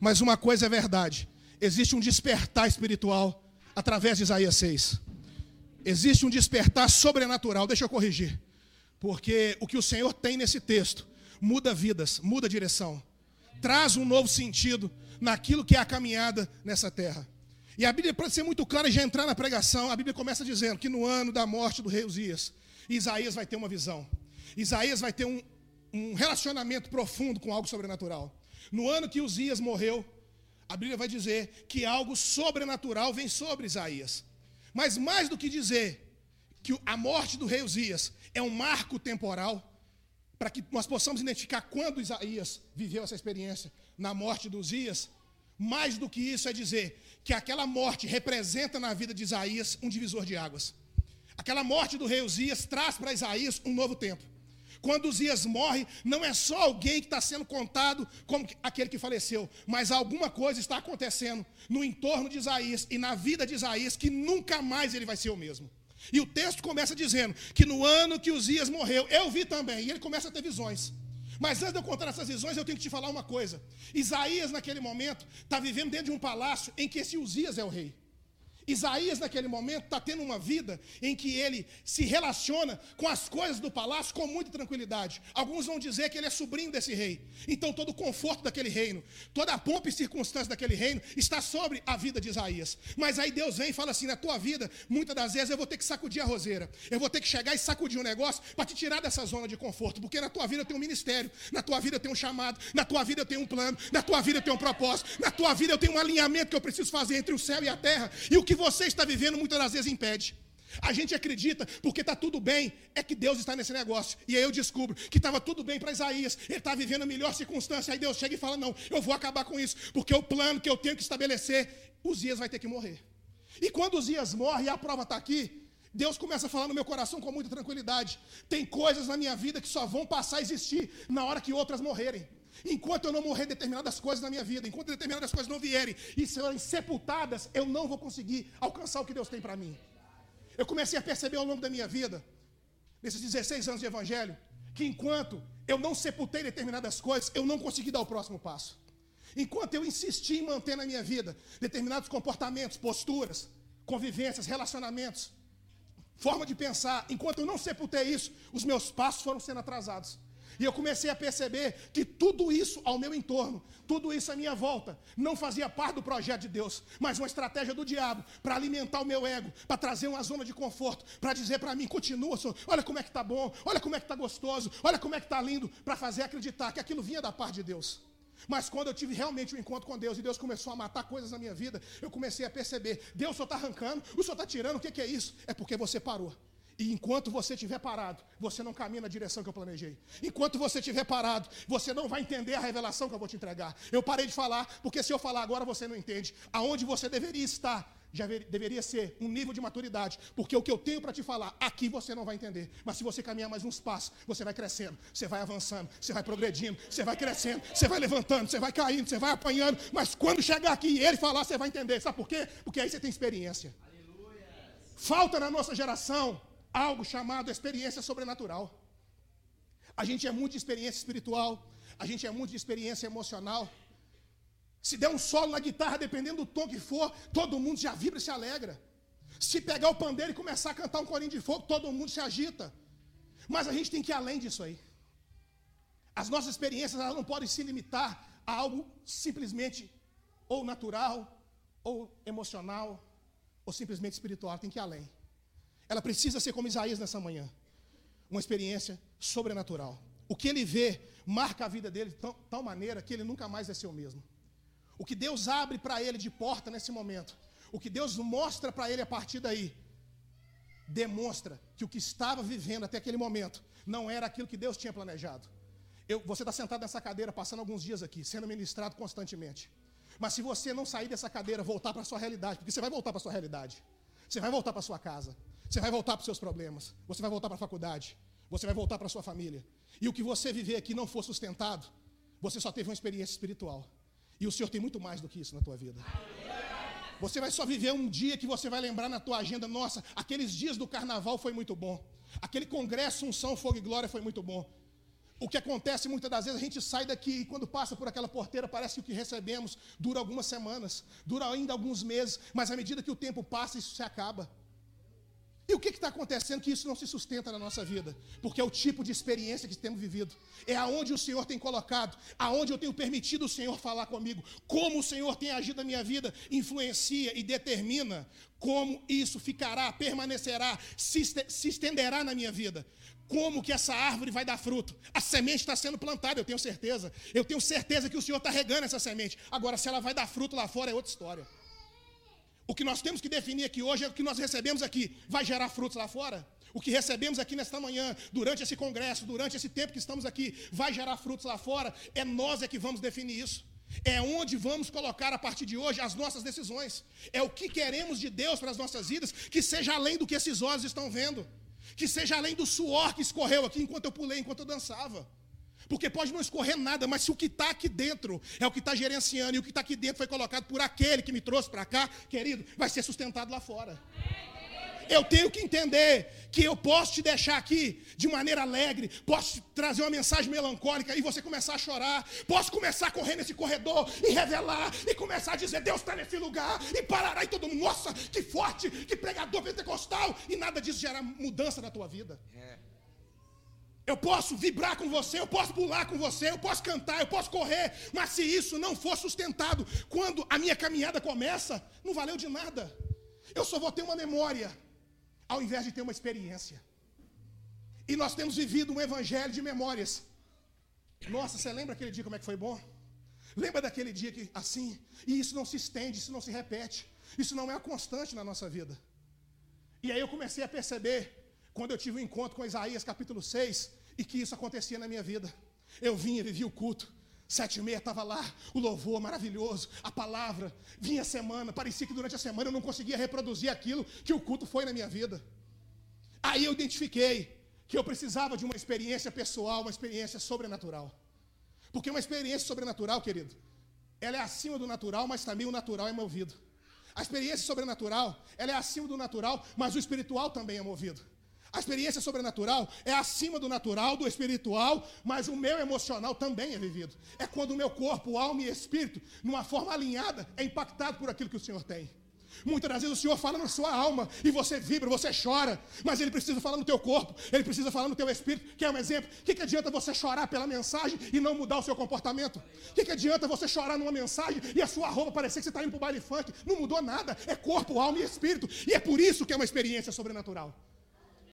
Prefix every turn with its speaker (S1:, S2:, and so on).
S1: Mas uma coisa é verdade: existe um despertar espiritual através de Isaías 6. Existe um despertar sobrenatural. Deixa eu corrigir. Porque o que o Senhor tem nesse texto muda vidas, muda direção, traz um novo sentido naquilo que é a caminhada nessa terra. E a Bíblia, para ser muito clara já entrar na pregação, a Bíblia começa dizendo que no ano da morte do rei Uzias, Isaías vai ter uma visão. Isaías vai ter um, um relacionamento profundo com algo sobrenatural. No ano que Uzias morreu, a Bíblia vai dizer que algo sobrenatural vem sobre Isaías. Mas mais do que dizer que a morte do rei Uzias é um marco temporal, para que nós possamos identificar quando Isaías viveu essa experiência na morte de Uzias, mais do que isso é dizer que aquela morte representa na vida de Isaías um divisor de águas. Aquela morte do rei Uzias traz para Isaías um novo tempo. Quando Uzias morre, não é só alguém que está sendo contado como aquele que faleceu, mas alguma coisa está acontecendo no entorno de Isaías e na vida de Isaías que nunca mais ele vai ser o mesmo. E o texto começa dizendo que no ano que Uzias morreu, eu vi também, e ele começa a ter visões. Mas antes de eu contar essas visões, eu tenho que te falar uma coisa. Isaías, naquele momento, está vivendo dentro de um palácio em que esse Uzias é o rei. Isaías, naquele momento, está tendo uma vida em que ele se relaciona com as coisas do palácio com muita tranquilidade. Alguns vão dizer que ele é sobrinho desse rei. Então, todo o conforto daquele reino, toda a pompa e circunstância daquele reino está sobre a vida de Isaías. Mas aí Deus vem e fala assim: na tua vida, muitas das vezes eu vou ter que sacudir a roseira. Eu vou ter que chegar e sacudir um negócio para te tirar dessa zona de conforto. Porque na tua vida eu tenho um ministério, na tua vida eu tenho um chamado, na tua vida eu tenho um plano, na tua vida eu tenho um propósito, na tua vida eu tenho um alinhamento que eu preciso fazer entre o céu e a terra. E o que você está vivendo muitas das vezes impede. A gente acredita, porque está tudo bem, é que Deus está nesse negócio. E aí eu descubro que estava tudo bem para Isaías, ele está vivendo a melhor circunstância. Aí Deus chega e fala: Não, eu vou acabar com isso, porque o plano que eu tenho que estabelecer, Uzias vai ter que morrer. E quando Uzias morre e a prova está aqui, Deus começa a falar no meu coração com muita tranquilidade. Tem coisas na minha vida que só vão passar a existir na hora que outras morrerem. Enquanto eu não morrer determinadas coisas na minha vida, enquanto determinadas coisas não vierem e serem sepultadas, eu não vou conseguir alcançar o que Deus tem para mim. Eu comecei a perceber ao longo da minha vida, nesses 16 anos de evangelho, que enquanto eu não sepultei determinadas coisas, eu não consegui dar o próximo passo. Enquanto eu insisti em manter na minha vida determinados comportamentos, posturas, convivências, relacionamentos, forma de pensar, enquanto eu não sepultei isso, os meus passos foram sendo atrasados. E eu comecei a perceber que tudo isso ao meu entorno, tudo isso à minha volta, não fazia parte do projeto de Deus, mas uma estratégia do diabo para alimentar o meu ego, para trazer uma zona de conforto, para dizer para mim: continua, senhor, olha como é que está bom, olha como é que está gostoso, olha como é que está lindo, para fazer acreditar que aquilo vinha da parte de Deus. Mas quando eu tive realmente um encontro com Deus e Deus começou a matar coisas na minha vida, eu comecei a perceber: Deus só está arrancando, o Senhor está tirando, o que, que é isso? É porque você parou. E enquanto você estiver parado, você não caminha na direção que eu planejei. Enquanto você estiver parado, você não vai entender a revelação que eu vou te entregar. Eu parei de falar, porque se eu falar agora você não entende. Aonde você deveria estar, já deveria ser um nível de maturidade. Porque o que eu tenho para te falar, aqui você não vai entender. Mas se você caminhar mais uns passos, você vai crescendo, você vai avançando, você vai progredindo, você vai crescendo, você vai levantando, você vai caindo, você vai apanhando. Mas quando chegar aqui e ele falar, você vai entender. Sabe por quê? Porque aí você tem experiência. Aleluia. Falta na nossa geração algo chamado experiência sobrenatural. A gente é muito de experiência espiritual, a gente é muito de experiência emocional. Se der um solo na guitarra, dependendo do tom que for, todo mundo já vibra e se alegra. Se pegar o pandeiro e começar a cantar um corinho de fogo, todo mundo se agita. Mas a gente tem que ir além disso aí. As nossas experiências elas não podem se limitar a algo simplesmente ou natural, ou emocional, ou simplesmente espiritual. Tem que ir além. Ela precisa ser como Isaías nessa manhã. Uma experiência sobrenatural. O que ele vê marca a vida dele de tal, tal maneira que ele nunca mais ser o mesmo. O que Deus abre para ele de porta nesse momento, o que Deus mostra para ele a partir daí, demonstra que o que estava vivendo até aquele momento não era aquilo que Deus tinha planejado. Eu, você está sentado nessa cadeira, passando alguns dias aqui, sendo ministrado constantemente. Mas se você não sair dessa cadeira, voltar para a sua realidade, porque você vai voltar para a sua realidade, você vai voltar para a sua casa, você vai voltar para os seus problemas, você vai voltar para a faculdade, você vai voltar para a sua família. E o que você viver aqui não for sustentado, você só teve uma experiência espiritual. E o Senhor tem muito mais do que isso na tua vida. Você vai só viver um dia que você vai lembrar na tua agenda, nossa, aqueles dias do carnaval foi muito bom. Aquele congresso Unção, Fogo e Glória foi muito bom. O que acontece muitas das vezes, a gente sai daqui e quando passa por aquela porteira, parece que o que recebemos dura algumas semanas, dura ainda alguns meses, mas à medida que o tempo passa, isso se acaba. E o que está acontecendo que isso não se sustenta na nossa vida? Porque é o tipo de experiência que temos vivido. É aonde o Senhor tem colocado, aonde eu tenho permitido o Senhor falar comigo, como o Senhor tem agido na minha vida, influencia e determina como isso ficará, permanecerá, se estenderá na minha vida. Como que essa árvore vai dar fruto? A semente está sendo plantada, eu tenho certeza. Eu tenho certeza que o Senhor está regando essa semente. Agora, se ela vai dar fruto lá fora, é outra história. O que nós temos que definir aqui hoje é o que nós recebemos aqui. Vai gerar frutos lá fora? O que recebemos aqui nesta manhã, durante esse congresso, durante esse tempo que estamos aqui, vai gerar frutos lá fora? É nós é que vamos definir isso. É onde vamos colocar a partir de hoje as nossas decisões. É o que queremos de Deus para as nossas vidas, que seja além do que esses olhos estão vendo. Que seja além do suor que escorreu aqui enquanto eu pulei, enquanto eu dançava. Porque pode não escorrer nada, mas se o que está aqui dentro é o que está gerenciando e o que está aqui dentro foi colocado por aquele que me trouxe para cá, querido, vai ser sustentado lá fora. Eu tenho que entender que eu posso te deixar aqui de maneira alegre, posso trazer uma mensagem melancólica e você começar a chorar, posso começar a correr nesse corredor e revelar e começar a dizer Deus está nesse lugar e parará e todo mundo, nossa, que forte, que pregador pentecostal e nada disso gera mudança na tua vida. É. Eu posso vibrar com você, eu posso pular com você, eu posso cantar, eu posso correr, mas se isso não for sustentado, quando a minha caminhada começa, não valeu de nada. Eu só vou ter uma memória, ao invés de ter uma experiência. E nós temos vivido um evangelho de memórias. Nossa, você lembra aquele dia como é que foi bom? Lembra daquele dia que assim, e isso não se estende, isso não se repete, isso não é a constante na nossa vida. E aí eu comecei a perceber quando eu tive um encontro com Isaías capítulo 6 e que isso acontecia na minha vida. Eu vinha, vivia o culto. Sete e meia estava lá, o louvor maravilhoso, a palavra. Vinha a semana, parecia que durante a semana eu não conseguia reproduzir aquilo que o culto foi na minha vida. Aí eu identifiquei que eu precisava de uma experiência pessoal, uma experiência sobrenatural. Porque uma experiência sobrenatural, querido, ela é acima do natural, mas também o natural é movido. A experiência sobrenatural, ela é acima do natural, mas o espiritual também é movido. A experiência sobrenatural é acima do natural, do espiritual, mas o meu emocional também é vivido. É quando o meu corpo, alma e espírito, numa forma alinhada, é impactado por aquilo que o Senhor tem. Muitas das vezes o Senhor fala na sua alma e você vibra, você chora, mas Ele precisa falar no teu corpo, Ele precisa falar no teu espírito, que é um exemplo. O que, que adianta você chorar pela mensagem e não mudar o seu comportamento? O que, que adianta você chorar numa mensagem e a sua roupa parecer que você está indo para o baile funk? Não mudou nada, é corpo, alma e espírito. E é por isso que é uma experiência sobrenatural.